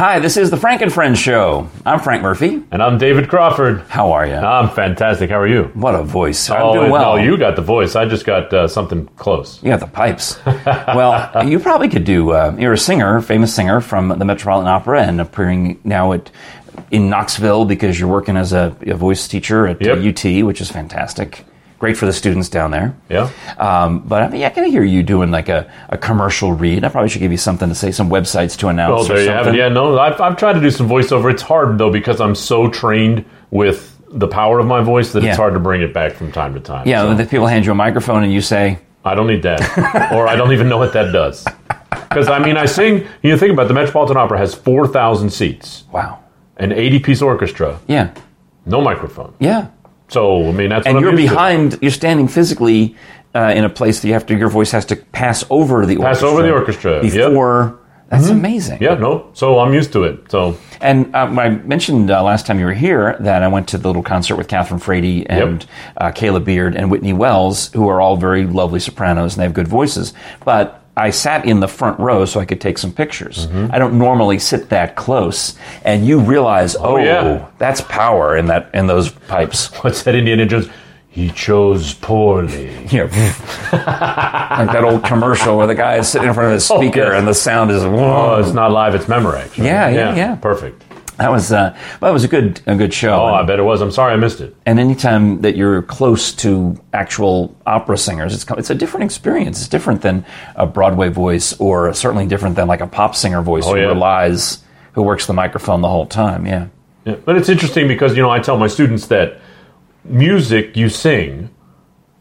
Hi, this is the Frank and Friends show. I'm Frank Murphy. And I'm David Crawford. How are you? I'm fantastic. How are you? What a voice. I'm oh, doing well. no, you got the voice. I just got uh, something close. You got the pipes. well, you probably could do. Uh, you're a singer, famous singer from the Metropolitan Opera, and appearing now at in Knoxville because you're working as a, a voice teacher at uh, Yep. UT, which is fantastic. Great for the students down there. Yeah. Um, but I mean, I can hear you doing like a, a commercial read. I probably should give you something to say, some websites to announce. Oh, or there you have it. Yeah, no, I've, I've tried to do some voiceover. It's hard, though, because I'm so trained with the power of my voice that Yeah. it's hard to bring it back from time to time. Yeah, So the people hand you a microphone and you say, I don't need that. or I don't even know what that does. Because, I mean, I sing, you think about it, the Metropolitan Opera has 4,000 seats, "Wow, an 80 piece orchestra, yeah, no microphone. yeah." So, I mean, that's and what you're used to. behind. You're standing physically uh, in a place that you have to. Your voice has to pass over the Pass orchestra over the orchestra, yep. before. That's amazing. Yeah, no. So I'm used to it. So And um, I mentioned uh, last time you were here that I went to the little concert with Catherine Frady and uh, Kayla Beard and Whitney Wells, who are all very lovely sopranos and they have good voices. But I sat in the front row so I could take some pictures. Mm-hmm. I don't normally sit that close, and you realize, oh, yeah. that's power in that in those pipes. what's that Indiana Jones? He chose poorly. know, like that old commercial where the guy is sitting in front of his speaker yes. and the sound is. Oh, it's not live; it's Memorex. right? Yeah, yeah, yeah. Perfect. That was uh, well, it was a good a good show. Oh, I bet it was. I'm sorry I missed it. and anytime that you're close to actual opera singers, it's it's a different experience. It's different than a Broadway voice, or certainly different than like a pop singer voice Oh, who yeah. relies who works the microphone the whole time. Yeah. Yeah. But it's interesting because you know I tell my students that music you sing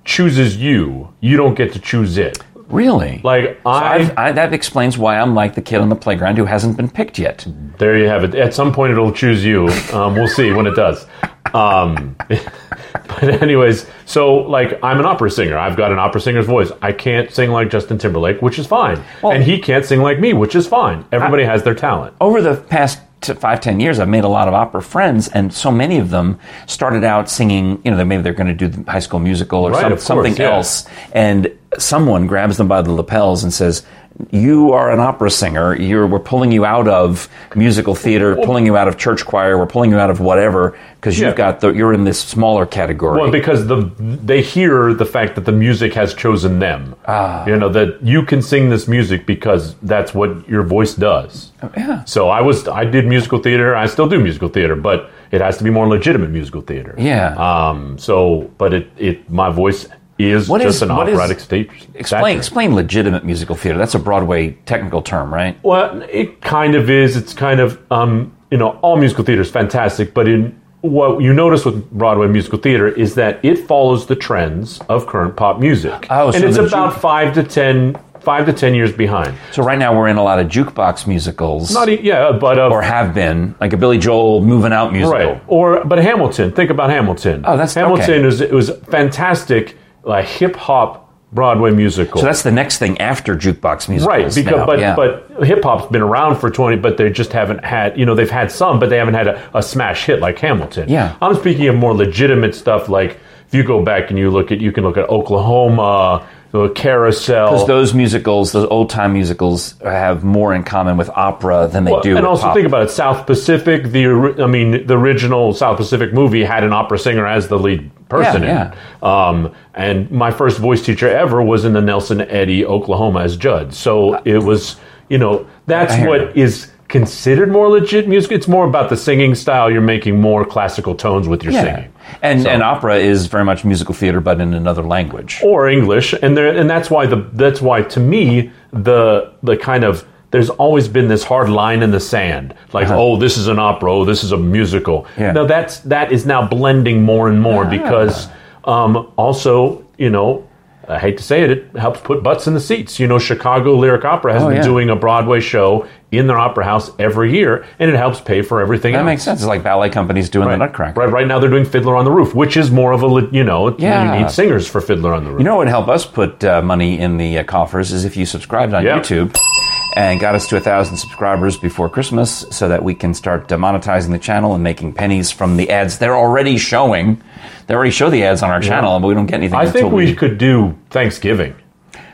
chooses you. You don't get to choose it. Really? Like I, I've- I, that explains why I'm like the kid on the playground who hasn't been picked yet. there you have it. At some point, it'll choose you. Um, we'll see when it does. Um, but anyways, so like I'm an opera singer. I've got an opera singer's voice. I can't sing like Justin Timberlake, which is fine, Well- and he can't sing like me, which is fine. Everybody has their talent. over the past t- five ten years, I've made a lot of opera friends, and so many of them started out singing. You know, maybe they're going to do the High School Musical or Right, some- of course, something yeah. else, and someone grabs them by the lapels and says. You are an opera singer. You're, we're pulling you out of musical theater, pulling you out of church choir. We're pulling you out of whatever because you've got the, you're in this smaller category. Well, because the they hear the fact that the music has chosen them. Ah. You know that you can sing this music because that's what your voice does. yeah, So I was I did musical theater. I still do musical theater, but it has to be more legitimate musical theater. Yeah. Um. So, but it it my voice is What just is- an what is- operatic stage. explain explain legitimate musical theater. That's a Broadway technical term, right? Well, it kind of is. It's kind of, um, you know, all musical theater is fantastic, but in what you notice with Broadway musical theater is that it follows the trends of current pop music, Oh, and so it's about ju- five to ten, five to ten years behind. So right now we're in a lot of jukebox musicals. Not, e- yeah, but uh, or have been like a Billy Joel moving out musical. right, or but Hamilton. Think about Hamilton. Oh, that's- Hamilton okay. is it was fantastic, like hip hop Broadway musical. So that's the next thing after jukebox musicals. Right, because now, but yeah. but hip hop's been around for twenty, but they just haven't had you know they've had some, but they haven't had a, a smash hit like Hamilton. Yeah. I'm speaking of more legitimate stuff like if you go back and you look at you can look at Oklahoma, the Carousel, because those musicals, those old time musicals, have more in common with opera than they Well, do. and also pop. think about it. South Pacific, the I mean, the original South Pacific movie had an opera singer as the lead person Yeah, in it. Um, and my first voice teacher ever was in the Nelson Eddy, Oklahoma, as Judd. So it was, you know, that's what you. considered more legit music. It's more about the singing style. You're making more classical tones with your yeah. singing. And So- and opera is very much musical theater, but in another language. or English, and there, and that's why the that's why to me the the kind of there's always been this hard line in the sand, like oh this is an opera, oh this is a musical. Yeah. No, that's that is now blending more and more because um, also you know. I hate to say it, it helps put butts in the seats. You know, Chicago Lyric Opera has Oh, been yeah. doing a Broadway show in their opera house every year, and it helps pay for everything That else. makes sense. It's like ballet companies doing the Nutcracker. Right, right now they're doing Fiddler on the Roof, which is more of a, you know, Yeah. you need singers for Fiddler on the Roof. You know what would help us put uh, money in the uh, coffers is if you subscribed on Yeah. YouTube and got us to a thousand subscribers before Christmas, so that we can start uh, monetizing the channel and making pennies from the ads they're already showing. They already show the ads on our channel, but we don't get anything. I think until we could do Thanksgiving.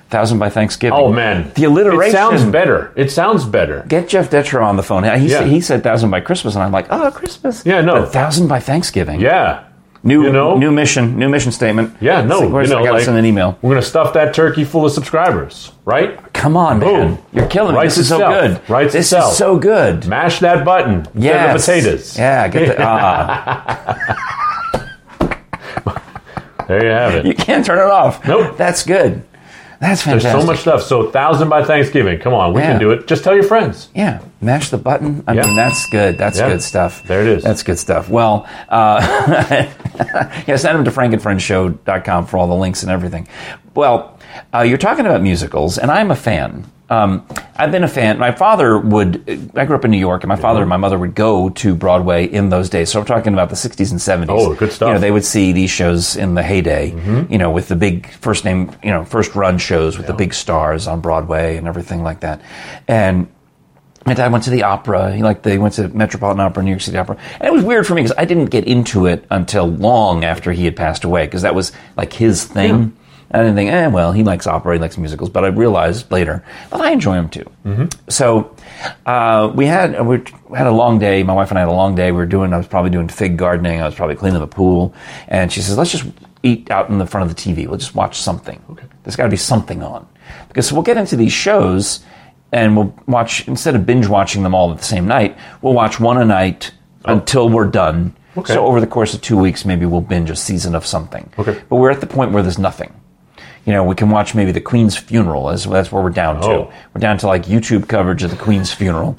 Thousand by Thanksgiving. Oh man, the alliteration It sounds better. It sounds better. Get Jeff Detro on the phone. He, Yeah. said, he said thousand by Christmas, and I'm like, oh, Christmas. Yeah, no. Thousand by Thanksgiving. Yeah, New, You know? new mission, new mission statement. yeah. No, like, you know, I gotta like, send an email. We're gonna stuff that turkey full of subscribers, right? Come on, man. You're killing me. This is so good. Writes this itself. is so good. Mash that button. Get the potatoes. Yeah, get the, ah. There you have it. you can't turn it off. Nope. That's good. That's There's so much stuff. So thousand by Thanksgiving. Come on, we Yeah. can do it. Just tell your friends. Yeah, mash the button. I Yeah. mean, that's good. That's Yeah. good stuff. There it is. That's good stuff. Well, uh, yeah, send them to frankandfriendshow.com for all the links and everything. Well, uh, you're talking about musicals, and I'm a fan. Um, I've been a fan. My father would. I grew up in New York, and my father and my mother would go to Broadway in those days. So I'm talking about the 60s and 70s. Oh, good stuff. You know, they would see these shows in the heyday. You know, with the big first name, you know, first run shows with the big stars on Broadway and everything like that. And my dad went to the opera. He like they went to Metropolitan Opera, New York City Opera, and it was weird for me because I didn't get into it until long after he had passed away because that was like his thing. I didn't think, eh, well, he likes opera, he likes musicals, but I realized later that I enjoy them too. So uh, we had we had a long day. My wife and I had a long day. We were doing. I was probably doing fig gardening. I was probably cleaning the pool, and she says, "Let's just eat out in the front of the TV. We'll just watch something. Okay. There's got to be something on because we'll get into these shows." and we'll watch instead of binge watching them all at the same night we'll watch one a night until we're done Okay. so over the course of two weeks maybe we'll binge a season of something Okay. but we're at the point where there's nothing you know we can watch maybe the queen's funeral. As that's where we're down to. Oh. we're down to like youtube coverage of the queen's funeral.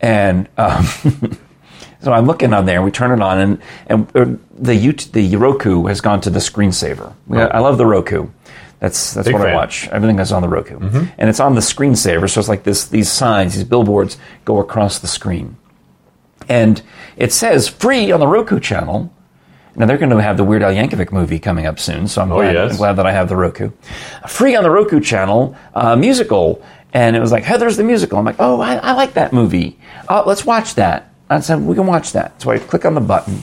And um, so i'm looking on there we turn it on and, and uh, the YouTube, the roku has gone to the screensaver. We- i love the roku. That's that's Big what I watch. Everything is on the Roku, and it's on the screensaver. So it's like this: these signs, these billboards go across the screen, and it says free on the Roku channel. Now they're going to have the Weird Al Yankovic movie coming up soon, so I'm glad, yes. I'm glad that I have the Roku. Free on the Roku channel, uh, musical, and it was like Heather's the musical. I'm like, oh, I, I like that movie. Uh, let's watch that. I said we can watch that. So I click on the button,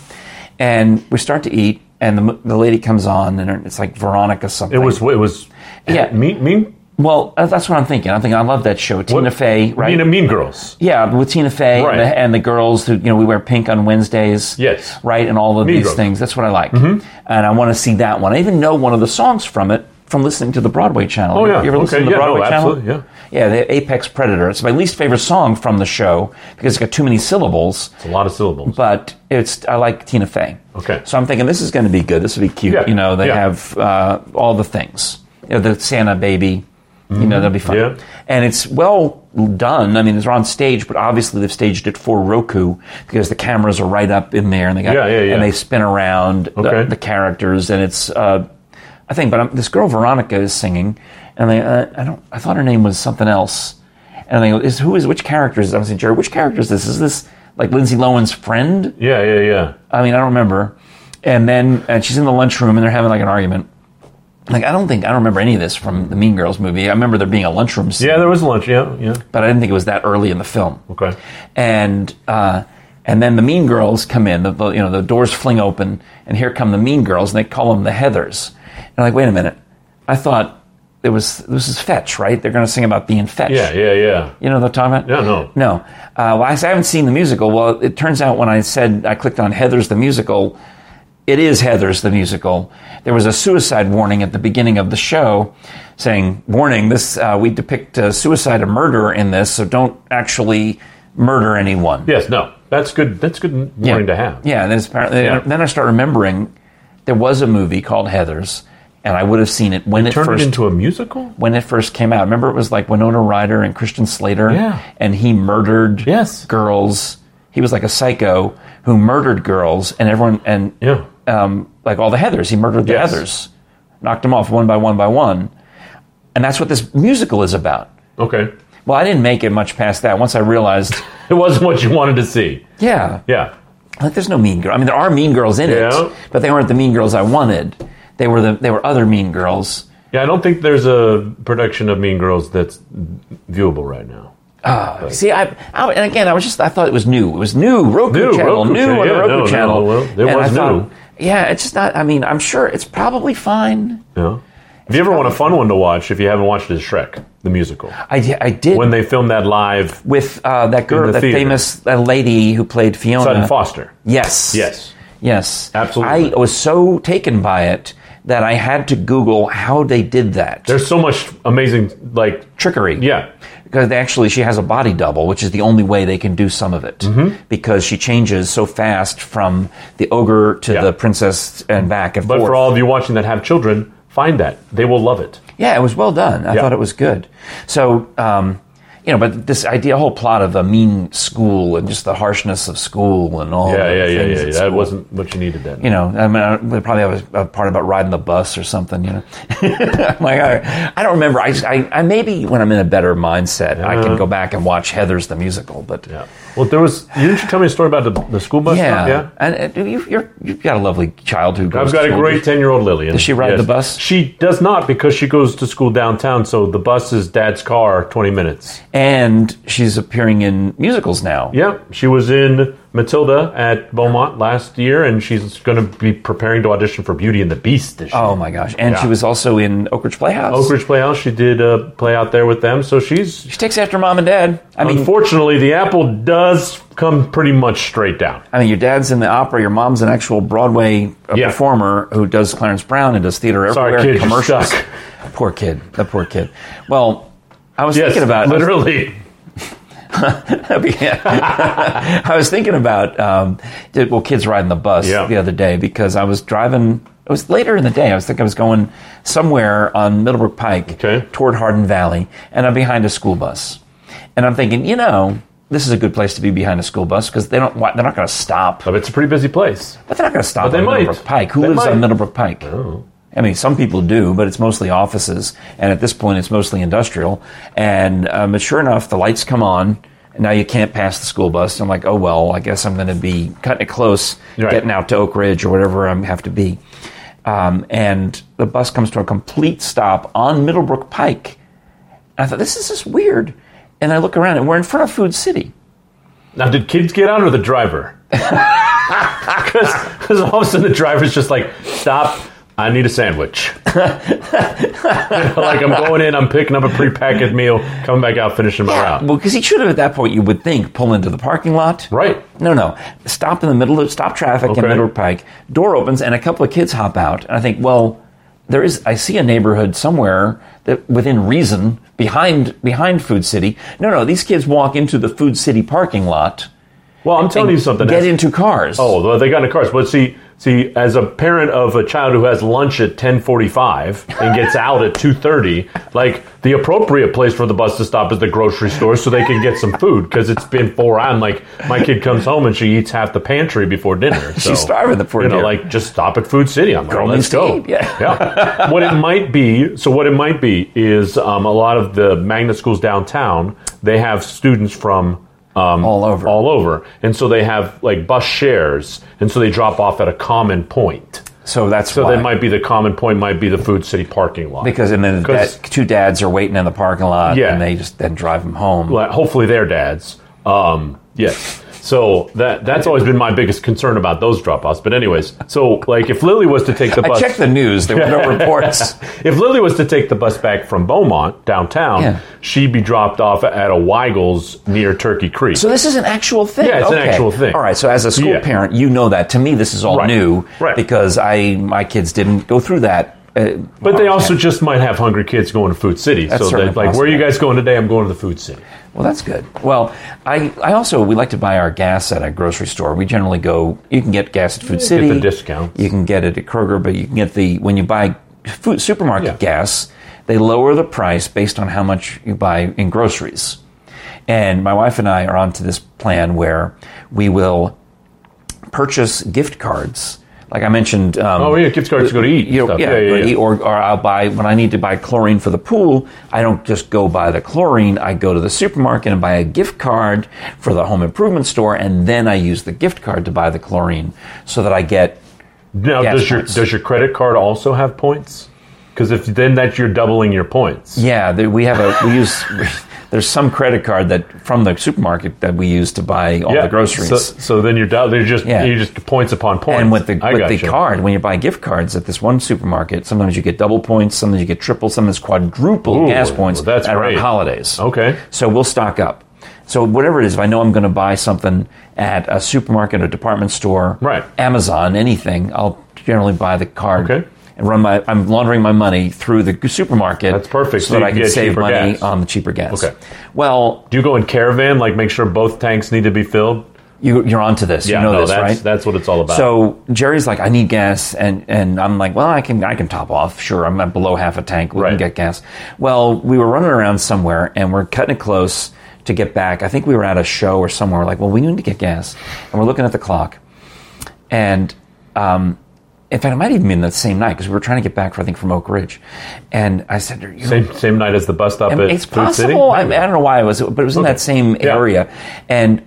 and we start to eat, and the, the lady comes on, and it's like Veronica something. It was. It was. Yeah. Mean. Mean. Well, uh, that's what I'm thinking. I'm thinking I love that show. Tina Fey, right? Mean. Mean Girls. yeah, with Tina Fey Right. and, the, and the girls who you know we wear pink on Wednesdays. Yes. right, and all of Mean these Girls. things. That's what I like, and I want to see that one. I even know one of the songs from it from listening to the Broadway channel. Oh, yeah. you ever listen to the yeah, no, Broadway channel? absolutely, yeah. Yeah, the Apex Predator. It's my least favorite song from the show because it's got too many syllables. It's a lot of syllables. But it's I like Tina Fey. Okay. So I'm thinking this is going to be good. This will be cute. Yeah, You know, they yeah. have uh, all the things. You know, the Santa baby. You know, that'll be fun. Yeah. And it's well done. I mean, it's on stage, but obviously they've staged it for Roku because the cameras are right up in there, and they got Yeah, yeah, yeah. and they spin around the, Okay. the characters, and it's. Uh, I think, but um, this girl Veronica is singing, and they, uh, I don't. I thought her name was something else, and they go, "Is who is which character is?" I was saying, Jerry, which character is this? Is this like Lindsay Lohan's friend? yeah. Yeah. Yeah. I mean, I don't remember. And then and she's in the lunchroom, and they're having like an argument. Like I don't think I don't remember any of this from the Mean Girls movie. I remember there being a lunchroom scene, Yeah. There was a lunch. Yeah. Yeah. but I didn't think it was that early in the film Okay. and uh, and then the Mean Girls come in. The, the you know the doors fling open, and here come the Mean Girls, and they call them the Heathers. And I'm like, wait a minute, I thought it was this is fetch, right? They're going to sing about being fetch. Yeah. Yeah. Yeah. You know what I'm talking about? Yeah, no. No. Uh, well, I haven't seen the musical. Well, it turns out when I said I clicked on Heather's the musical, it is Heather's the musical. There was a suicide warning at the beginning of the show saying, "Warning: This uh, we depict uh, suicide and murder in this, so don't actually murder anyone." Yes. No. That's good. That's good warning to have. Yeah, and then, it's apparently, Yeah. then I start remembering there was a movie called Heather's, and I would have seen it when it Turned first it into a musical. when it first came out. Remember, it was like Winona Ryder and Christian Slater, Yeah. and he murdered Yes. girls. He was like a psycho who murdered girls, and everyone and Yeah. Um, like all the Heathers, he murdered the Yes. Heathers, knocked them off one by one by one, and that's what this musical is about. Okay. Well, I didn't make it much past that. Once I realized, It wasn't what you wanted to see. yeah, Yeah. like there's no mean girl. I mean, there are mean girls in Yeah. it, but they weren't the mean girls I wanted. They were the they were other mean girls. Yeah. I don't think there's a production of Mean Girls that's viewable right now. Oh. See, I, I and again, I was just I thought it was new. It was new Roku New, channel, Roku new channel, on the yeah, Roku no, no, channel. well, it And was I thought, new. Yeah, it's just not. I mean, I'm sure it's probably fine. Yeah. If you ever want a fun one to watch, if you haven't watched it, is Shrek the musical. I, I did When they filmed that live, with uh, that girl, the that theater. famous uh, lady who played Fiona. Sutton Foster. Yes. Yes. Yes. Absolutely. I was so taken by it that I had to Google how they did that. There's so much amazing, like, trickery. yeah. Because actually, she has a body double, which is the only way they can do some of it. Mm-hmm. Because she changes so fast from the ogre to Yeah. the princess and back and But forth. for all of you watching that have children, find that. They will love it. Yeah, it was well done. I Yeah. thought it was good. So, um, you know, but this idea, whole plot of a mean school and just the harshness of school and all. Yeah, the yeah, yeah, yeah. That wasn't what you needed then. You know, I mean, would probably have a, a part about riding the bus or something. You know, I'm like I, I don't remember. I, just, I, I maybe when I'm in a better mindset, I can go back and watch Heather's the musical. But Yeah. Well, there was. Didn't you tell me a story about the, the school bus? yeah? Yeah. and uh, you, you're you've got a lovely child who goes. I've got a great ten-year-old Lillian. Does she ride the bus? She does not because she goes to school downtown. So the bus is Dad's car, twenty minutes. And she's appearing in musicals now. Yeah, she was in Matilda at Beaumont last year, and she's going to be preparing to audition for Beauty and the Beast this year. Oh my gosh! And she was also in Oak Ridge Playhouse. Oak Ridge Playhouse, she did uh, play out there with them. So she's She takes after mom and dad. I mean, unfortunately the apple does come pretty much straight down. I mean, your dad's in the opera. Your mom's an actual Broadway Yeah. performer who does Clarence Brown and does theater everywhere. Sorry, kid, commercials. Poor kid. The poor kid. Well, I was Yes, thinking about literally. I was thinking about um, well, kids riding the bus Yeah. the other day because I was driving. It was later in the day. I was thinking I was going somewhere on Middlebrook Pike Okay. toward Hardin Valley, and I'm behind a school bus. And I'm thinking, you know, this is a good place to be behind a school bus because they don't. They're not going to stop. But it's a pretty busy place. But they're not going to stop But they on might. Middlebrook Pike. Who They lives might. Oh. on Middlebrook Pike? I mean, some people do, but it's mostly offices, and at this point, it's mostly industrial. And um, but sure enough, the lights come on, and now you can't pass the school bus. I'm like, oh well, I guess I'm going to be cutting it close, Right. getting out to Oak Ridge or whatever I have to be. Um, and the bus comes to a complete stop on Middlebrook Pike. And I thought this is just weird. And I look around, and we're in front of Food City. Now, did kids get out or the driver? Because all of a sudden the driver's just like, stop. I need a sandwich. You know, like I'm going in, I'm picking up a prepackaged meal, coming back out, finishing my route. Well, because he should have at that point, you would think, pull into the parking lot. Right. No, no. Stop in the middle of stop traffic Okay. in Middlebrook Pike. Door opens and a couple of kids hop out. And I think, well, there is. I see a neighborhood somewhere that within reason behind behind Food City. No, no. These kids walk into the Food City parking lot. Well, I'm telling and you something. Get into cars. Oh, well, they got in the cars. But see, see, as a parent of a child who has lunch at 10:45 and gets out at 2:30, like the appropriate place for the bus to stop is the grocery store so they can get some food because it's been four. I'm like, my kid comes home and she eats half the pantry before dinner. So, starving the poor You know, dear. like just stop at Food City. I'm like, let's go. yeah. yeah. What it might be, so what it might be is um, a lot of the magnet schools downtown. They have students from um, All over. all over, and so they have like bus shares, and so they drop off at a common point. so that's So why. that might be the common point, might be the Food City parking lot. because and then the dad, two dads are waiting in the parking lot, Yeah. and they just then drive them home. Well, hopefully they're dads. Um, yes. So that that's always been my biggest concern about those drop offs. But anyways, so like if Lily was to take the bus, I checked the news; there were no reports. if Lily was to take the bus back from Beaumont downtown, Yeah. she'd be dropped off at a Weigel's near Turkey Creek. So this is an actual thing. Yeah, it's an actual thing. All right. So as a school Yeah. parent, you know that. To me, this is all Right. new Right. because I my kids didn't go through that. Uh, but they okay. also just might have hungry kids going to Food City. That's so like, where are you guys going today? I'm going to the Food City. Well, that's good. Well, I I also we like to buy our gas at a grocery store. We generally go. You can get gas at Food City. Get the discounts. You can get it at Kroger, but you can get the when you buy food supermarket Yeah. gas. They lower the price based on how much you buy in groceries. And my wife and I are onto this plan where we will purchase gift cards. Like I mentioned, um, Oh, yeah, gift cards to go to eat. you know, stuff. yeah, yeah, yeah, yeah. Or, or I'll buy when I need to buy chlorine for the pool. I don't just go buy the chlorine. I go to the supermarket and buy a gift card for the home improvement store, and then I use the gift card to buy the chlorine, so that I get Now, does your points. does your credit card also have points? Because if then that you're doubling your points. yeah. The, we have a we use there's some credit card that from the supermarket that we use to buy all the groceries. So, so then you're just Yeah. you just points upon points. and with the I with the card, when you buy gift cards at this one supermarket, sometimes you get double points, sometimes you get triple, sometimes quadruple Ooh, gas points that's around great. holidays. Okay. So we'll stock up. So whatever it is, if I know I'm going to buy something at a supermarket, a department store, Right. Amazon, anything, I'll generally buy the card Okay. And run my. I'm laundering my money through the supermarket. That's perfect, so, so that I can save money gas. on the cheaper gas. Okay. Well, Do you go in caravan? Like make sure both tanks need to be filled. you, you're onto this. Yeah, you know no, this, that's right? that's what it's all about. So Jerry's like, I need gas, and and I'm like, well, I can I can top off. Sure, I'm below half a tank. We Right. can get gas. Well, we were running around somewhere, and we're cutting it close to get back. I think we were at a show or somewhere. We're like, well, we need to get gas, and we're looking at the clock, and um, in fact, it might even been the same night because we were trying to get back, for, I think, from Oak Ridge, and I said, you know, same same night as the bus stop at it's Food City. possible. I, I don't know why it was, but it was in Okay. that same Yeah. area, and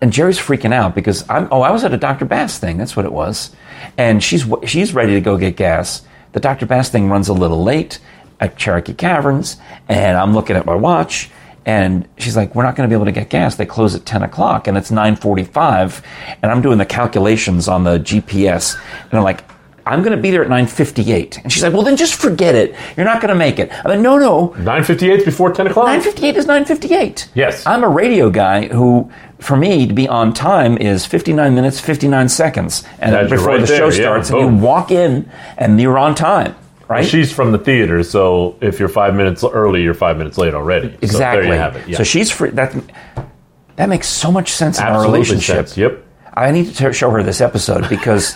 and Jerry's freaking out because I'm. Oh, I was at a Dr. Bass thing. That's what it was, and she's she's ready to go get gas. The Dr. Bass thing runs a little late at Cherokee Caverns, and I'm looking at my watch. And she's like, "We're not going to be able to get gas. They close at ten o'clock, and it's nine forty-five. And I'm doing the calculations on the GPS, and I'm like, I'm going to be there at 9:58. And she's like, "Well, then just forget it. You're not going to make it." I'm like, "No, no. Nine fifty eight before ten o'clock. 9:58 is 9:58." Yes. I'm a radio guy who for me to be on time is 59 minutes 59 seconds and That you're before right the there, show yeah, starts and you walk in and you're on time, right? She's from the theater, so if you're five minutes early, you're five minutes late already. exactly. So there you have it. Yeah. So she's free that that makes so much sense in our Absolutely relationship. sense. Yep. I need to show her this episode because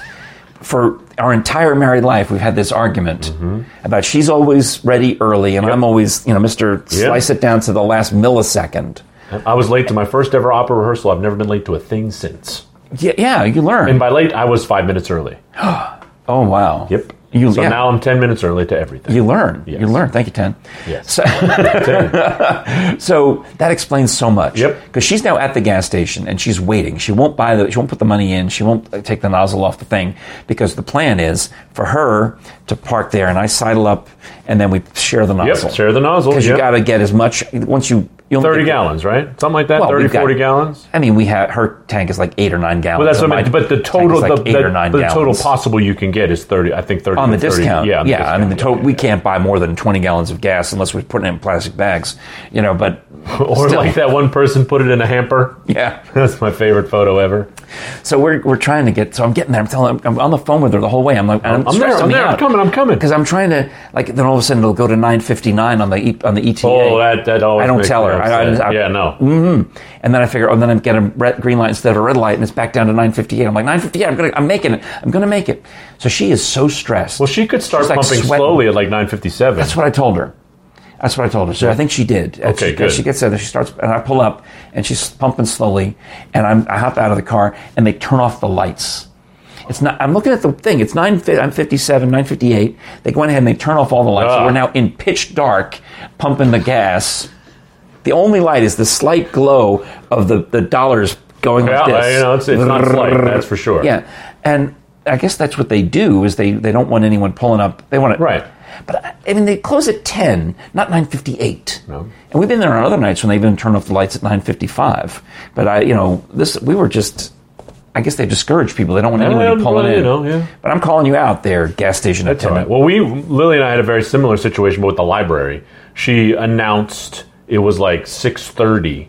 for our entire married life, we've had this argument Mm-hmm. about she's always ready early, and I'm always, you know, Mister slice it down to the last millisecond. I was late to my first ever opera rehearsal. I've never been late to a thing since. Yeah, yeah, you learn. And by late, I was five minutes early. oh wow. Yep. You so yeah, now I'm ten minutes early to everything. you learn. You learn. Thank you, Ten. yes. So, so that explains so much. Yep. Because she's now at the gas station and she's waiting. She won't buy the. She won't put the money in. She won't uh, take the nozzle off the thing because the plan is for her to park there and I sidle up and then we share the nozzle. Yep. Share the nozzle. Because Yep. you got to get as much once you. You only 30 gallons, right? Something like that. Well, 30, we've got- 40 gallons. I mean, we have her tank is like eight or nine gallons. But that's what I mean. But the total, like the, eight the, or nine the total possible you can get is 30. I think 30 on the 30 discount. Yeah. on yeah. I mean, the discount, total, we can't buy more than 20 gallons of gas unless we're putting it in plastic bags, you know, but Or still. like that one person put it in a hamper. yeah. That's my favorite photo ever. So we're, we're trying to get, so I'm getting there. I'm telling I'm on the phone with her the whole way. I'm like, I'm, I'm there. I'm there. I'm coming. I'm coming. Because I'm trying to, like, then all of a sudden it'll go to 959 on the, e, on the ETA. Oh, that that always. I don't tell her. I- I just- I- yeah, no. Mm-hmm. And then I figure, oh, then I'm getting a red, green light instead of a red light, and it's back down to 958. I'm like, 958, I'm gonna, I'm making it. I'm gonna make it. So she is so stressed. Well, she could start She's, pumping sweating. slowly at like 9:57. That's what I told her. That's what I told her. So I think she did. And Okay, she, good. She gets there, she starts, and I pull up, and she's pumping slowly, and I'm, I hop out of the car, and they turn off the lights. It's not. I'm looking at the thing. It's nine. I'm 57, 958. They go ahead and they turn off all the lights. So Ah. we're now in pitch dark, pumping the gas. The only light is the slight glow of the, the dollars going Yeah, like this. you know, it's- it's not slight, that's for sure. Yeah, and I guess that's what they do is they, they don't want anyone pulling up. They want to Right. But I- I mean, they close at ten, not nine fifty eight. No. And we've been there on other nights when they even turn off the lights at nine fifty five. But I, you know, this we were just. I guess they discourage people. They don't want anyone to be Yeah, pulling well, you in. know, yeah. But I'm calling you out there, gas station That's all right. attendant. Well, we Lily and I had a very similar situation, but with the library. She announced it was like 6:30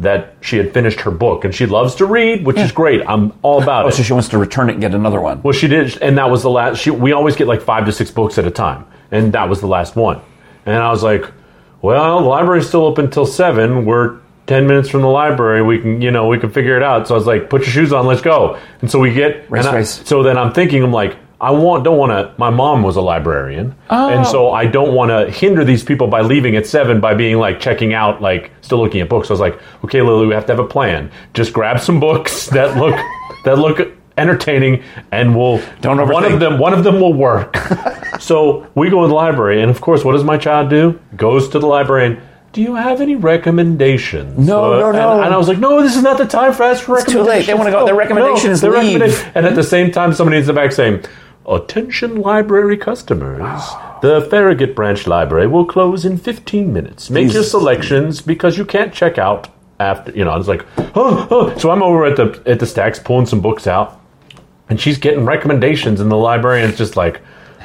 that she had finished her book, and she loves to read, which is great. I'm all about Oh, it. so she wants to return it and get another one. Well, she did, and that was the last. She, we always get like five to six books at a time, and that was the last one. And I was like, "Well, the library's still open till seven. We're ten minutes from the library. We can, you know, we can figure it out." So I was like, "Put your shoes on, let's go." And so we get Race, and I- race. So then I'm thinking, I'm like, I want, don't want to. My mom was a librarian, and so oh. I don't want to hinder these people by leaving at seven by being like checking out, like still looking at books. So I was like, okay, Lily, we have to have a plan. Just grab some books that look that look entertaining, and we'll Don't one of them. One of them will work. so we go to the library, and of course, what does my child do? Goes to the library and. Do you have any recommendations? No, uh, no, and- no. And, I was like, no, this is not the time for us for It's too late. They wanna go- their No, recommendation is their leave. recommenda- and at the hmm. same time, somebody in the back saying, Attention library customers. The Farragut Branch Library will close in 15 minutes. Make your selections because you can't check out after, you know, I was like, oh, oh. So I'm over at the at the stacks pulling some books out, and she's getting recommendations, and the librarian's just like,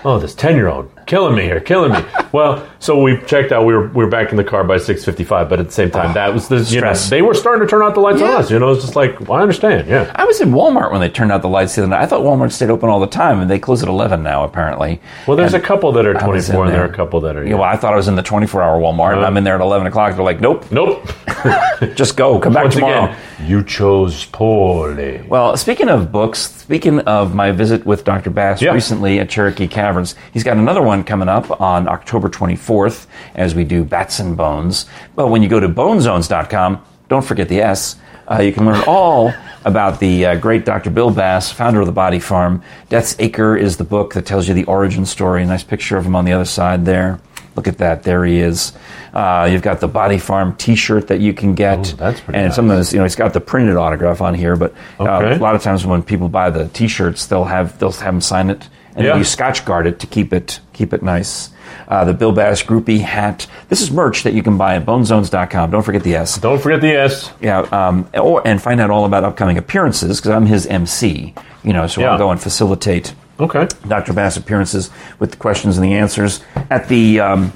oh, this 10 year old, killing me here, killing me. well, so we checked out, we were, we were back in the car by 6.55, but at the same time, that was the, you know, Stress. they were starting to turn out the lights on Yeah. us, you know, it's just like, well, I understand, yeah. I was in Walmart when they turned out the lights the other night. I thought Walmart stayed open all the time, and they close at 11 now, apparently. Well, there's a couple that are I was in 24, and there are there. a couple that are, Yeah, well, I thought I was in the 24 hour Walmart, and uh-huh. I'm in there at 11 o'clock. They're like, nope, Nope. just go. Come back Once tomorrow. again, you chose poorly. Well, speaking of books, speaking of my visit with Dr. Bass Yeah. recently at Cherokee Caverns, he's got another one coming up on October 24th as we do Bats and Bones. But when you go to bonezones.com, don't forget the S, uh, you can learn all about the uh, great Dr. Bill Bass, founder of the Body Farm. Death's Acre is the book that tells you the origin story. Nice picture of him on the other side there. Look at that. There he is. Uh, you've got the Body Farm T-shirt that you can get, Ooh, that's pretty and nice. some of this, you know, he's got the printed autograph on here. But uh, Okay. a lot of times when people buy the T-shirts, they'll have they'll have them sign it, and Yeah. you Scotch guard it to keep it keep it nice. Uh, the Bill Bass groupie hat. This is merch that you can buy at bonezones.com. Don't forget the S. Don't forget the S. Yeah, um, or and find out all about upcoming appearances because I'm his MC. You know, so Yeah. I'll go and facilitate Okay. Dr. Bass appearances with the questions and the answers. At the um,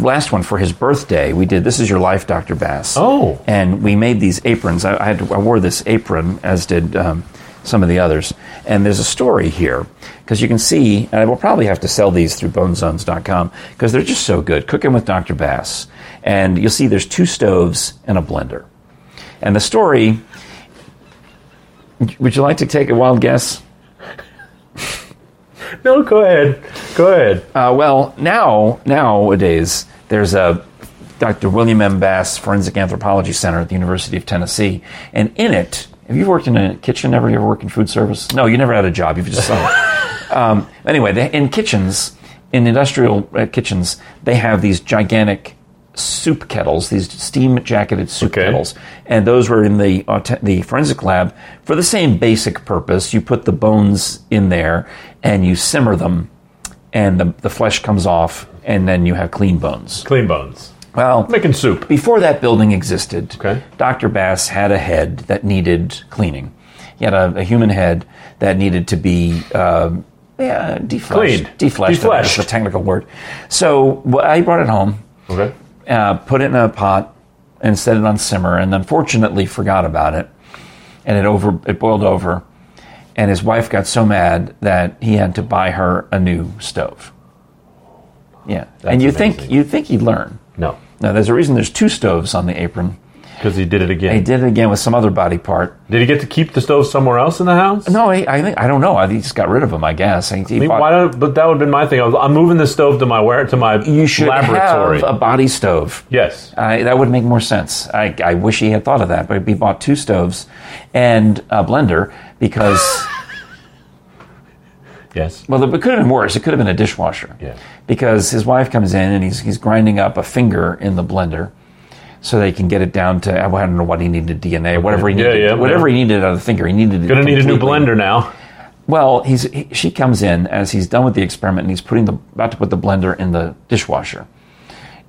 last one for his birthday, we did "This Is Your Life, Dr. Bass." Oh. and we made these aprons. I, I, had to, I wore this apron, as did um, some of the others. And there's a story here because you can see, and I will probably have to sell these through bonezones.com because they're just so good. Cooking with Dr. Bass, and you'll see there's two stoves and a blender. And the story. Would you like to take a wild guess? No, go ahead. Go ahead. Uh, well, now nowadays there's a Dr. William M. Bass Forensic Anthropology Center at the University of Tennessee, and in it, have you worked in a kitchen? Ever? You ever worked in food service? No, you never had a job. You've just um, anyway, they, in kitchens, in industrial uh, kitchens, they have these gigantic soup kettles, these steam jacketed soup Okay. kettles, and those were in the aut- the forensic lab for the same basic purpose. You put the bones in there and you simmer them, and the the flesh comes off, and then you have clean bones. Clean bones. Well, Making soup. before that building existed, Okay. Dr. Bass had a head that needed cleaning. He had a, a human head that needed to be um, yeah, defleshed. Cleaned. Defleshed. Defleshed. That's the technical word. So wh- I brought it home, Okay. uh, put it in a pot, and set it on simmer, and unfortunately forgot about it, and it over it boiled over, and his wife got so mad that he had to buy her a new stove. Yeah, and you think you think he'd learn. No. Now, there's a reason there's two stoves on the apron. Because he did it again. He did it again with some other body part. Did he get to keep the stove somewhere else in the house? No, I, I think I don't know. I think he just got rid of them. I guess. Think he I mean, bought- why don't? But that would have been my thing. I I'm moving the stove to my where to my you should laboratory. have a body stove. yes. I, that would make more sense. I, I wish he had thought of that, but he bought two stoves and a blender because, Yes. well, it could have been worse. It could have been a dishwasher. Yeah. Because his wife comes in and he's, he's grinding up a finger in the blender so they can get it down to, I don't know what he needed, DNA, whatever he Yeah, needed. yeah, whatever yeah. he needed out of the finger, he needed Gonna need a new blender now. Well, he's he, she comes in as he's done with the experiment and he's putting the about to put the blender in the dishwasher.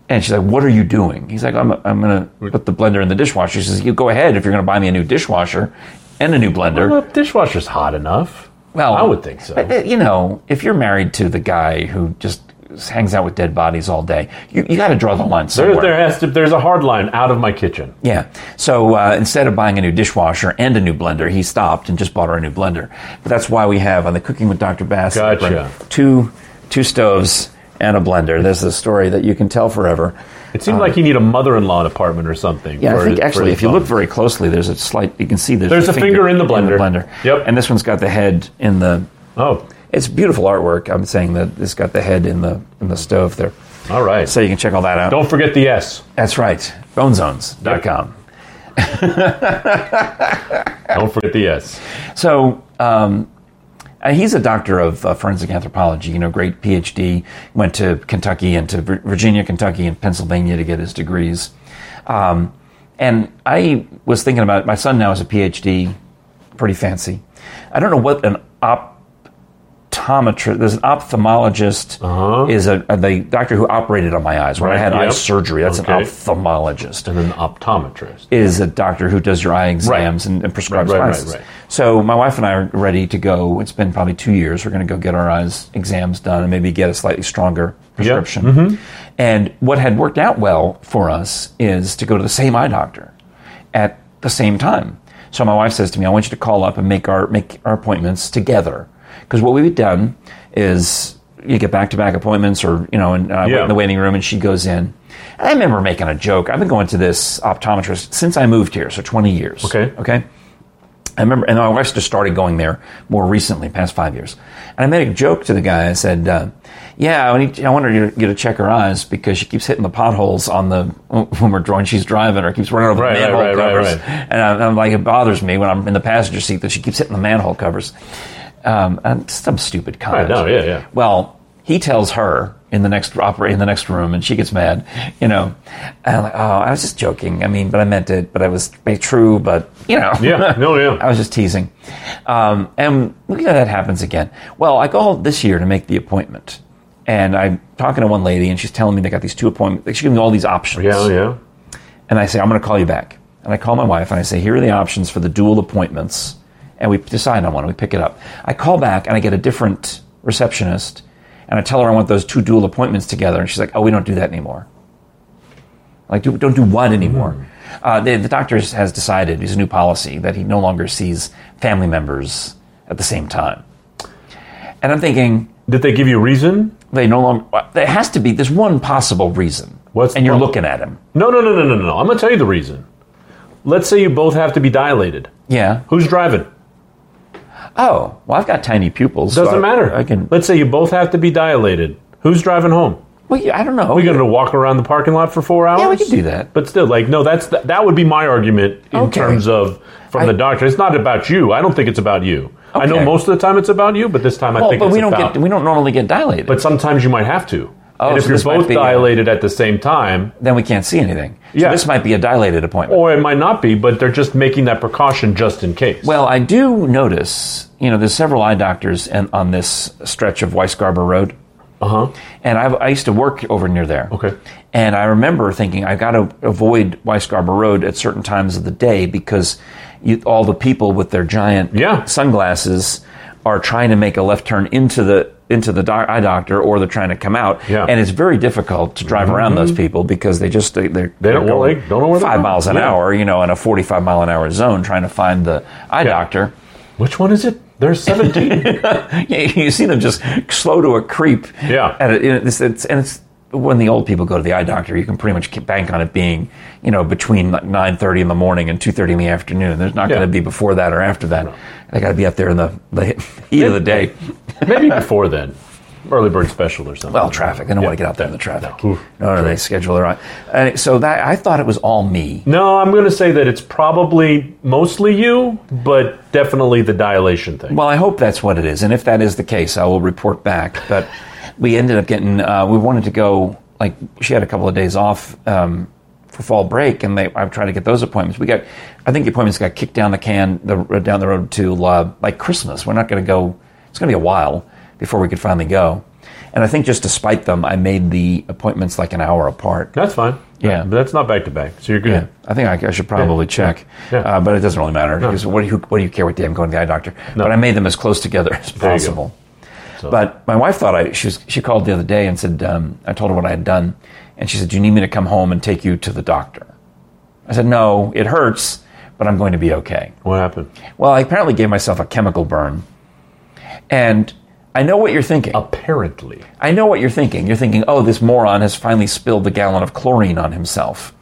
And she's like, "What are you doing?" He's like, "I'm I'm going to put the blender in the dishwasher." She says, "You go ahead if you're going to buy me a new dishwasher and a new blender." Well, the dishwasher's hot enough. Well, I would think so. uh, you know, if you're married to the guy who just hangs out with dead bodies all day, you, you got to draw the line somewhere. there has to. There's a hard line out of my kitchen. Yeah. So uh, instead of buying a new dishwasher and a new blender, he stopped and just bought her a new blender. But that's why we have on the Cooking with Dr. Bass Gotcha. two two stoves and a blender. This is a story that you can tell forever. It seemed like you need a mother-in-law apartment or something. Uh, Yeah, I think it- actually, if you look very closely, there's a slight. You can see there's, There's a finger in the blender. Yep. And this one's got the head in the. Oh, It's beautiful artwork. I'm saying that it's got the head in the in the stove there, all right. so you can check all that out. Don't forget the S. That's right. Bonezones.com. Don't forget the S. So um, uh, he's a doctor of uh, forensic anthropology. You know, great PhD. Went to Kentucky and to Vir- Virginia, Kentucky, and Pennsylvania to get his degrees. Um, and I was thinking about it. My son now has a PhD, pretty fancy. I don't know what an optometrist. There's an ophthalmologist. Uh-huh. Is a, a- the doctor who operated on my eyes when I Right, had eye surgery. That's Okay. an ophthalmologist. and an optometrist. Is a doctor who does your eye exams and, and prescribes Right, right, right, glasses. right. So my wife and I are ready to go. It's been probably two years. We're going to go get our eyes exams done and maybe get a slightly stronger prescription. Mm-hmm. And what had worked out well for us is to go to the same eye doctor at the same time. So my wife says to me, "I want you to call up and make our make our appointments together." Because what we've done is you get back to back appointments, or you know, and wait Yeah. in the waiting room, and she goes in. And I remember making a joke. I've been going to this optometrist since I moved here, so twenty years. Okay. Okay. I remember, and my wife just started going there more recently, past five years. And I made a joke to the guy. I said, uh, "Yeah, I, need, I wanted you to, get to check her eyes because she keeps hitting the potholes on the when we're drawing. She's driving or keeps running over Right, the right, manhole right, right, covers." right. And I, I'm like, it bothers me when I'm in the passenger seat that she keeps hitting the manhole covers. Um, and some stupid comment. no, yeah, yeah. Well, he tells her in the next opera in the next room, and she gets mad. You know, and I'm like, oh, I was just joking. I mean, but I meant it. But I was true. But you know, Yeah, no, yeah. I was just teasing. Um, and look at that happens again. Well, I called this year to make the appointment, and I'm talking to one lady, and she's telling me they got these two appointments. She gave me all these options. Yeah, yeah. And I say, I'm going to call you back. And I call my wife and I say, here are the options for the dual appointments. And we decide on one and we pick it up. I call back and I get a different receptionist and I tell her I want those two dual appointments together. And she's like, oh, we don't do that anymore. Like, do, don't do what anymore? Uh, the, the doctor has decided, it's a new policy, that he no longer sees family members at the same time. And I'm thinking, Did they give you a reason? they no longer, there has to be, there's one possible reason. What's and you're looking at him. No, no, no, no, no, no. I'm going to tell you the reason. Let's say you both have to be dilated. Yeah. Who's driving? Oh, well, I've got tiny pupils. Doesn't I- matter. I can. Let's say you both have to be dilated. Who's driving home? Well, yeah, I don't know. Are we going to walk around the parking lot for four hours? Yeah, we can do that. But still, like, no, that's the, that would be my argument in Okay. terms of from I- the doctor. It's not about you. I don't think it's about you. I know most of the time it's about you, but this time I Well, think but it's we don't about. get. We don't normally get dilated. but sometimes you might have to. Oh, and if so you're both be, dilated at the same time, then we can't see anything. So Yeah. this might be a dilated appointment. or it might not be, but they're just making that precaution just in case. well, I do notice. You know, there's several eye doctors and on this stretch of Weisgarber Road, uh huh. and I, I used to work over near there. Okay. And I remember thinking I've got to avoid Weisgarber Road at certain times of the day because you, all the people with their giant Yeah. sunglasses are trying to make a left turn into the into the doc- eye doctor, or they're trying to come out, Yeah. and it's very difficult to drive around those mm-hmm. people because they just they they're, They don't- they're well, going they don't know where five miles an Yeah. hour, you know, in a forty-five mile an hour zone, trying to find the eye doctor. Which one is it? There's 17. Yeah, you see them just slow to a creep. Yeah. and it, it's, it's and it's when the old people go to the eye doctor, you can pretty much bank on it being, you know, between like nine thirty in the morning and two thirty in the afternoon. There's not Yeah. going to be before that or after that. They got to be up there in the, the heat of the day. Maybe before then. Early bird special or something. Well, traffic. They don't want to get out there in the traffic. No. Oof. No, no, they schedule it eye. And so that I thought it was all me. No, I'm going to say that it's probably mostly you, but definitely the dilation thing. Well, I hope that's what it is, and if that is the case, I will report back. But we ended up getting. Uh, we wanted to go. Like she had a couple of days off um, for fall break, and they. I've tried to get those appointments. We got. I think the appointments got kicked down the can the down the road to uh, like Christmas. We're not going to go. It's going to be a while before we could finally go. And I think just to spite them, I made the appointments like an hour apart. That's fine. Yeah. But that's not back to back. So you're good. Yeah, I think I, I should probably check, Yeah. Uh, but it doesn't really matter because what do you what do you care what day I'm going to the eye doctor? But I made them as close together as There you go. possible. But my wife thought I she was she called the other day and said um, I told her what I had done, and she said, "Do you need me to come home and take you to the doctor?" I said, "No, it hurts, but I'm going to be okay." What happened? Well, I apparently gave myself a chemical burn, and I know what you're thinking. Apparently. I know what you're thinking. You're thinking, oh, this moron has finally spilled the gallon of chlorine on himself.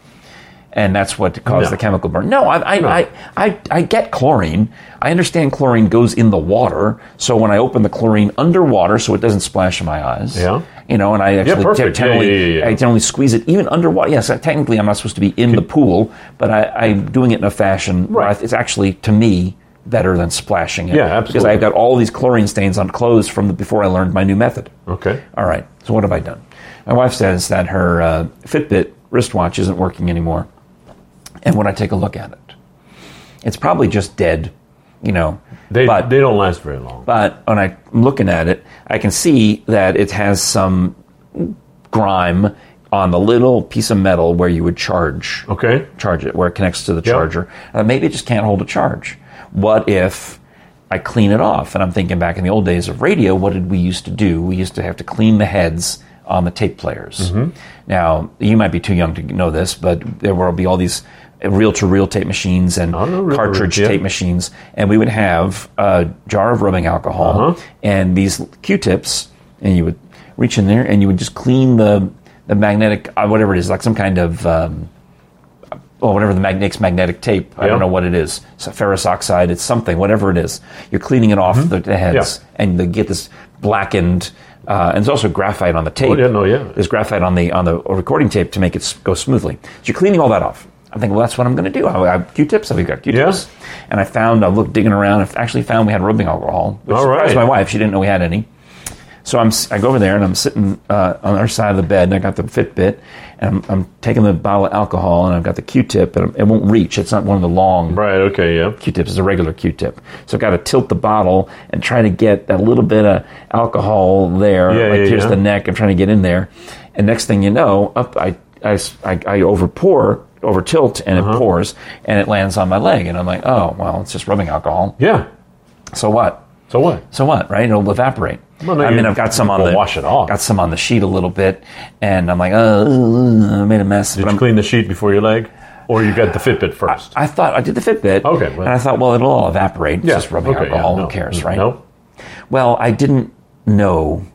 And that's what caused No. the chemical burn. No, I, I, I, I, I get chlorine. I understand chlorine goes in the water. So when I open the chlorine underwater so it doesn't splash in my eyes. Yeah. You know, and I actually perfect. te- generally, Yeah, yeah, yeah, yeah. I generally squeeze it even underwater. Yes, technically I'm not supposed to be in the pool, but I, I'm doing it in a fashion where I, Right. it's actually, to me, better than splashing it. Yeah, absolutely. Because. I've got all these chlorine stains on clothes from the, before I learned my new method. Okay. All right. So what have I done? My wife says that her uh, Fitbit wristwatch isn't working anymore, and when I take a look at it, it's probably just dead. You know. They, but they don't last very long. but when I'm looking at it, I can see that it has some grime on the little piece of metal where you would charge Okay. charge it, where it connects to the charger. Uh, maybe it just can't hold a charge. What if I clean it off? And I'm thinking back in the old days of radio, what did we used to do? We used to have to clean the heads on the tape players. Mm-hmm. Now, you might be too young to know this, but there will be all these reel to reel tape machines and know cartridge yeah. tape machines, and we would have a jar of rubbing alcohol Uh-huh. and these Q-tips, and you would reach in there and you would just clean the the magnetic, uh, whatever it is, like some kind of. Um, well, whatever the mag- makes magnetic tape, I Yeah. don't know what it is. So ferrous oxide, it's something, whatever it is. You're cleaning it off the, the heads, Mm-hmm. Yeah. and they get this blackened. Uh, and there's also graphite on the tape. Oh, yeah, no, yeah. There's graphite on the on the recording tape to make it go smoothly. So you're cleaning all that off. I'm thinking, well, that's what I'm going to do. I have Q-tips. I've got Q-tips. And I found, I looked digging around. I actually found we had rubbing alcohol, which All surprised right. my wife. She didn't know we had any. So I'm, I go over there and I'm sitting uh, on our side of the bed and I got the Fitbit and I'm, I'm taking the bottle of alcohol and I've got the Q-tip and it won't reach. It's not one of the long Right. Okay. Yeah. Q-tips. It's a regular Q-tip. So I've got to tilt the bottle and try to get that little bit of alcohol there. Yeah, like yeah, here's yeah. the neck. I'm trying to get in there. And next thing you know, up I, I, I- I over pour, over tilt and Uh-huh. it pours and it lands on my leg. And I'm like, oh, well, it's just rubbing alcohol. Yeah. So what? So what? So what, right? It'll evaporate. Well, no, I mean, I've got some on the wash it off. Got some on the sheet a little bit, and I'm like, oh, I made a mess. Did but you I'm, clean the sheet before your leg, or you got the Fitbit first? I thought I did the Fitbit. Okay, well- and I thought, well, it'll all evaporate. It's just rubbing okay, yeah, alcohol. no. Who cares, right? No. Well, I didn't know.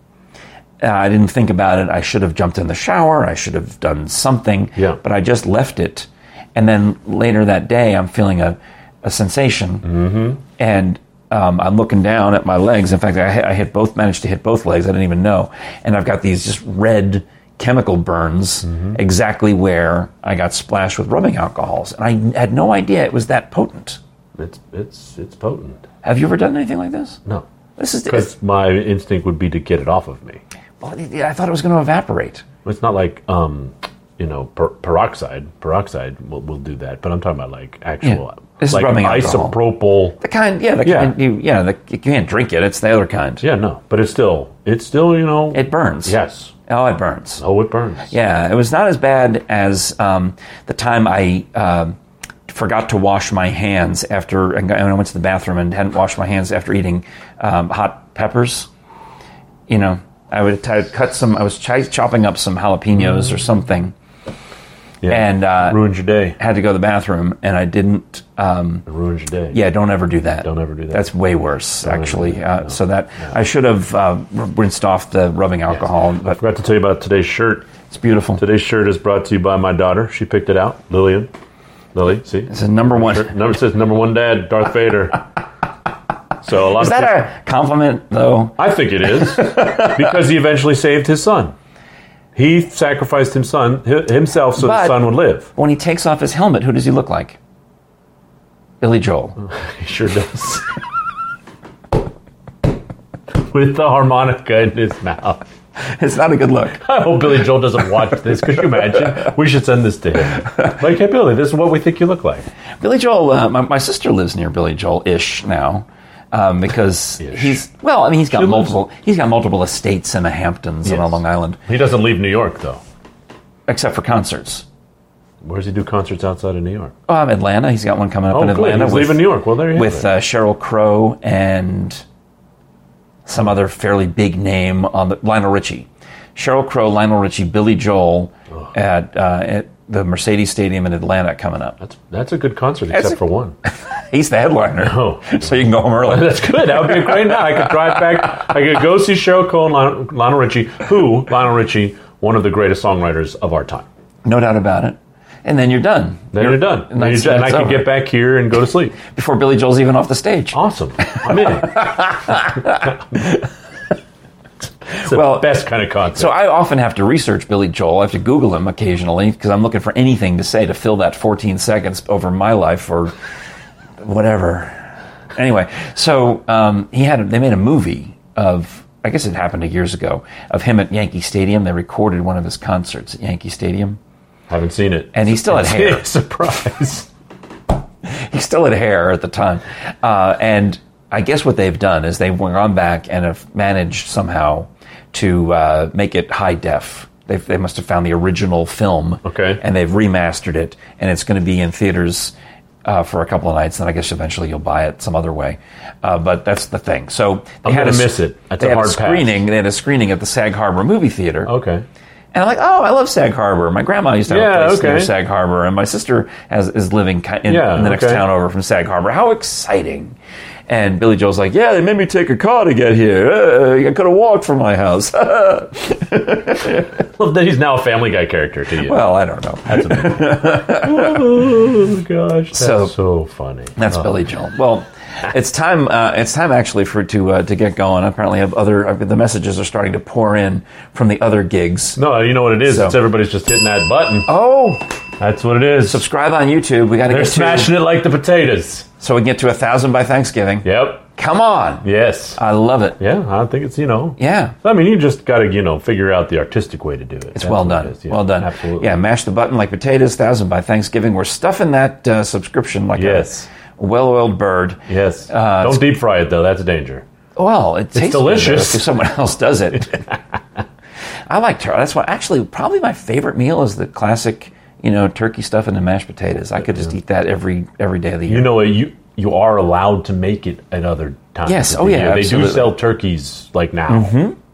Uh, I didn't think about it. I should have jumped in the shower. I should have done something. Yeah. But I just left it, and then later that day, I'm feeling a, a sensation, mm-hmm. and um, I'm looking down at my legs. In fact, I, I hit both, managed to hit both legs. I didn't even know, and I've got these just red chemical burns Mm-hmm. exactly where I got splashed with rubbing alcohols, and I had no idea it was that potent. It's it's it's potent. Have you ever done anything like this? No. This is. Because my instinct would be to get it off of me. well, I thought it was going to evaporate. It's not like um, you know, per- peroxide. Peroxide will, will do that, but I'm talking about like actual, Yeah. This is like rubbing alcohol. isopropyl. The kind, yeah, the Yeah. kind you, yeah, the, you can't drink it. It's the other kind. Yeah, no, but it's still, it's still, you know, It burns. yes. Oh, it burns. Oh, it burns. Yeah, it was not as bad as um, the time I um, forgot to wash my hands after and I went to the bathroom and hadn't washed my hands after eating um, hot peppers. You know, I would I would cut some. I was ch- chopping up some jalapenos or something, Yeah. and uh, ruins your day. had to go to the bathroom, and I didn't. Um, It ruins your day. Yeah, don't ever do that. Don't ever do that. That's way worse, ever do actually. that, Uh, So that I should have uh, rinsed off the rubbing alcohol, but Forgot to tell you about today's shirt. it's beautiful. Today's shirt is brought to you by my daughter. She picked it out, Lillian. Lily, see, It's a number one. Shirt- number says number one dad, Darth Vader. So a lot Is that a compliment, though? I think it is because he eventually saved his son. He sacrificed his son himself so But- his son would live. When he takes off his helmet, who does he look like? Billy Joel. He sure does. With the harmonica in his mouth. It's not a good look. I hope Billy Joel doesn't watch this. Could you imagine? We should send this to him. Like, hey, Billy, this is what we think you look like. Billy Joel. Uh, my, my sister lives near Billy Joel ish now. Um, because Ish. he's well, I mean, he's got She lives- multiple. He's got multiple estates in the Hamptons and on Yes. Long Island, He doesn't leave New York, though. except for concerts. Where does he do concerts outside of New York? Um, Atlanta. He's got one coming up Oh, in good. Atlanta. He's with- leaving New York. Well, there you have with it. uh, Sheryl Crow and some other fairly big name on the Lionel Richie. Sheryl Crow, Lionel Richie, Billy Joel at, uh, at the Mercedes Stadium in Atlanta coming up. That's, that's a good concert, That's except a- for one. He's the headliner, Oh. so you can go home early. That's good. That would be a great night. I could drive back. I could go see Cheryl Cole and Lionel, Lionel Richie, who, Lionel Richie, one of the greatest songwriters of our time. No doubt about it. And then you're done. Then you're, done. And, you're done. and I can over. get back here and go to sleep. before Billy Joel's even off the stage. Awesome. I'm in. the Well, best kind of concert. So I often have to research Billy Joel. I have to Google him occasionally because I'm looking for anything to say to fill that 14 seconds over my life or whatever. Anyway, so um, he had they made a movie of I guess it happened years ago of him at Yankee Stadium. They recorded one of his concerts at Yankee Stadium, Haven't seen it. and he still had hair. Surprise. he still had hair at the time, uh, and I guess what they've done is they've gone back and have managed somehow to uh, make it high def. They've, they must have found the original film, Okay. and they've remastered it, and it's going to be in theaters uh, for a couple of nights. And I guess eventually you'll buy it some other way. Uh, but that's the thing. So they I'm had a, miss it. That's they a had hard a pass. screening. They had a screening at the Sag Harbor movie theater. Okay. And I'm like, oh, I love Sag Harbor. My grandma used to have Yeah, a place near. Sag Harbor, and my sister has, is living in, Yeah, in the next okay. town over from Sag Harbor. How exciting! And Billy Joel's like, yeah, they made me take a car to get here. Uh, I could have walked from my house. well, Well, then he's now a Family Guy character to you. Well, I don't know. That's, oh gosh, that's So- so, funny. that's Oh. Billy Joel. Well, it's time. Uh, it's time actually for to uh, to get going. Apparently, have other uh, the messages are starting to pour in from the other gigs. No, you know what it is. So- It's everybody's just hitting that button. Oh, That's what it is. subscribe on YouTube. We got to They're get to smashing it like the potatoes. so we can get to a thousand by Thanksgiving. Yep. Come on, Yes. I love it. yeah, I think it's you know. Yeah. I mean, you just got to you know figure out the artistic way to do it. It's well done. well done. Absolutely. Yeah, mash the button like potatoes. Thousand by Thanksgiving. We're stuffing that uh, subscription like Yes. a well-oiled bird. Yes. Uh, Don't deep fry it though. That's a danger. Well, it tastes delicious. if someone else does it. I like turkey. That's why. Actually, probably my favorite meal is the classic, you know, turkey stuff and the mashed potatoes. I could just eat that every every day of the year. You know, you you are allowed to make it at other times. Yes. Oh, yeah. They do sell turkeys like now.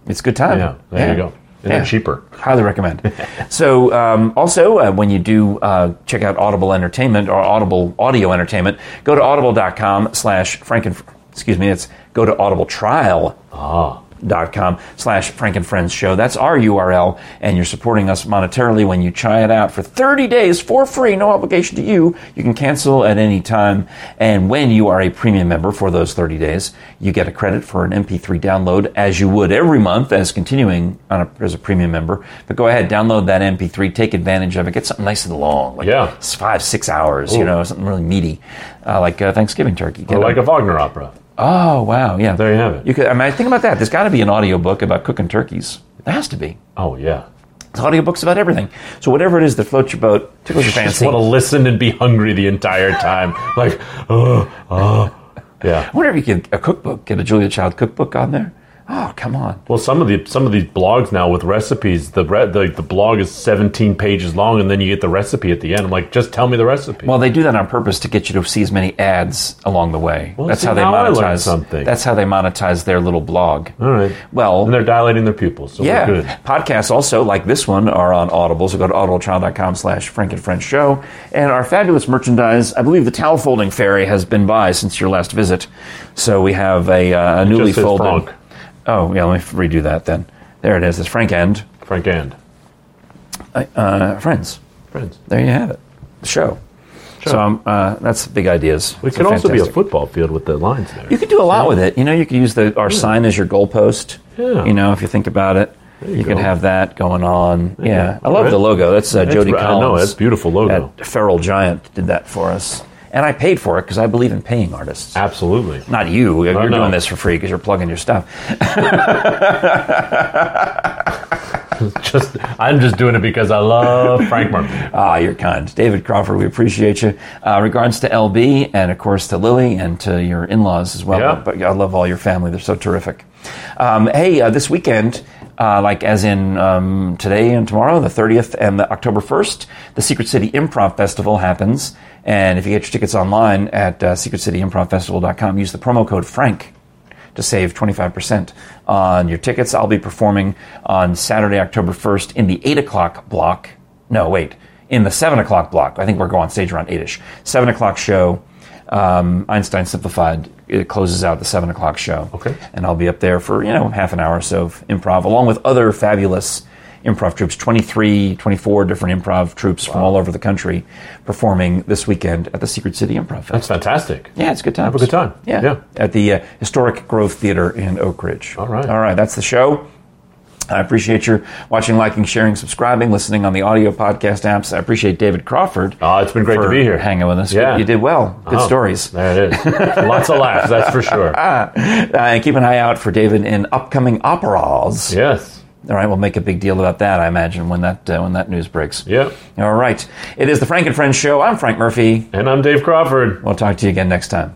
it's a good time. Yeah. There you go. And Yeah. they're cheaper. Highly recommend. so, um, also, uh, when you do uh, check out Audible Entertainment or Audible Audio Entertainment, go to audible.com slash franken. Excuse me, it's go to audibletrial. Ah. Dot com slash Frank and Friends show. That's our URL, and you're supporting us monetarily when you try it out for 30 days for free, no obligation to you. You can cancel at any time, and when you are a premium member for those 30 days, you get a credit for an MP3 download as you would every month as continuing on a, as a premium member. But go ahead, download that MP3, take advantage of it, get something nice and long, like Yeah. five, six hours, you know, something really meaty, uh, like uh, Thanksgiving turkey. Get Or a- like a Wagner opera. Oh wow, yeah. There you have it. You could. I mean, think about that. There's got to be an audiobook about cooking turkeys. There has to be. Oh yeah. There's audiobooks about everything. So whatever it is that floats your boat, tickles your Just fancy. want to listen and be hungry the entire time. like, oh, oh. Yeah. I wonder if you could a cookbook, get a Julia Child cookbook on there. Oh come on. Well, some of the some of these blogs now with recipes, the re- the, the blog is 17 pages long, and then you get the recipe at the end. I'm like, just tell me the recipe. Well, they do that on purpose to get you to see as many ads along the way. Well, that's how they monetize something. That's how they monetize their little blog. All right. Well, And they're dilating their pupils, so Yeah. we're good. Podcasts also, like this one, are on Audible. So go to audibletrial.com slash Frank and Friends Show. And our fabulous merchandise, I believe the towel folding fairy has been by since your last visit. So we have a, uh, a newly folded. Frank. Oh, yeah, let me redo that then. There it is. It's Frank and Frank and uh, Friends. friends. There you have it. The show. So um, uh, that's big ideas. It could also be a football field with the lines there. You could do a lot with it. You know, you could use the our sign as your goalpost. Yeah. You know, if you think about it, you, you could have that going on. Yeah, I love Right. the logo. That's uh, Jody right. I know, that's beautiful logo. At Feral Giant did that for us, and I paid for it because I believe in paying artists. Absolutely. Not you. You're no. doing this for free because you're plugging your stuff. Just I'm just doing it because I love Frank Murphy. Ah, you're kind. David Crawford, we appreciate you. Uh, regards to LB and, of course, to Lily and to your in laws as well. Yeah. But I love all your family. They're so terrific. Um, hey, uh, this weekend, uh, like as in um, today and tomorrow, the 30th and the October 1st, the Secret City Improv Festival happens. And if you get your tickets online at uh, secretcityimprovfestival.com, use the promo code FRANK to save 25% on your tickets. I'll be performing on Saturday, October 1st in the 8 o'clock block. No, wait, in the 7 o'clock block. I think we're going on stage around 8 ish. 7 o'clock show. Um, Einstein Simplified. It closes out the 7 o'clock show. Okay. And I'll be up there for, you know, half an hour or so of improv, along with other fabulous improv troupes 23, 24 different improv troupes from all over the country performing this weekend at the Secret City Improv Festival. That's fantastic. Yeah, it's a good time. Have a good time. Yeah. Yeah. At the uh, Historic Grove Theater in Oak Ridge. All right. All right. That's the show. I appreciate your watching, liking, sharing, subscribing, listening on the audio podcast apps. I appreciate David Crawford. Oh, it's been great to be here. Hanging with us. Yeah. You did well. Good Oh, stories. There it is. Lots of laughs, that's for sure. Uh, and keep an eye out for David in upcoming operas. Yes. All right, we'll make a big deal about that, I imagine, when that uh, when that news breaks. Yep. All right. It is the Frank and Friends show. I'm Frank Murphy. And I'm Dave Crawford. We'll talk to you again next time.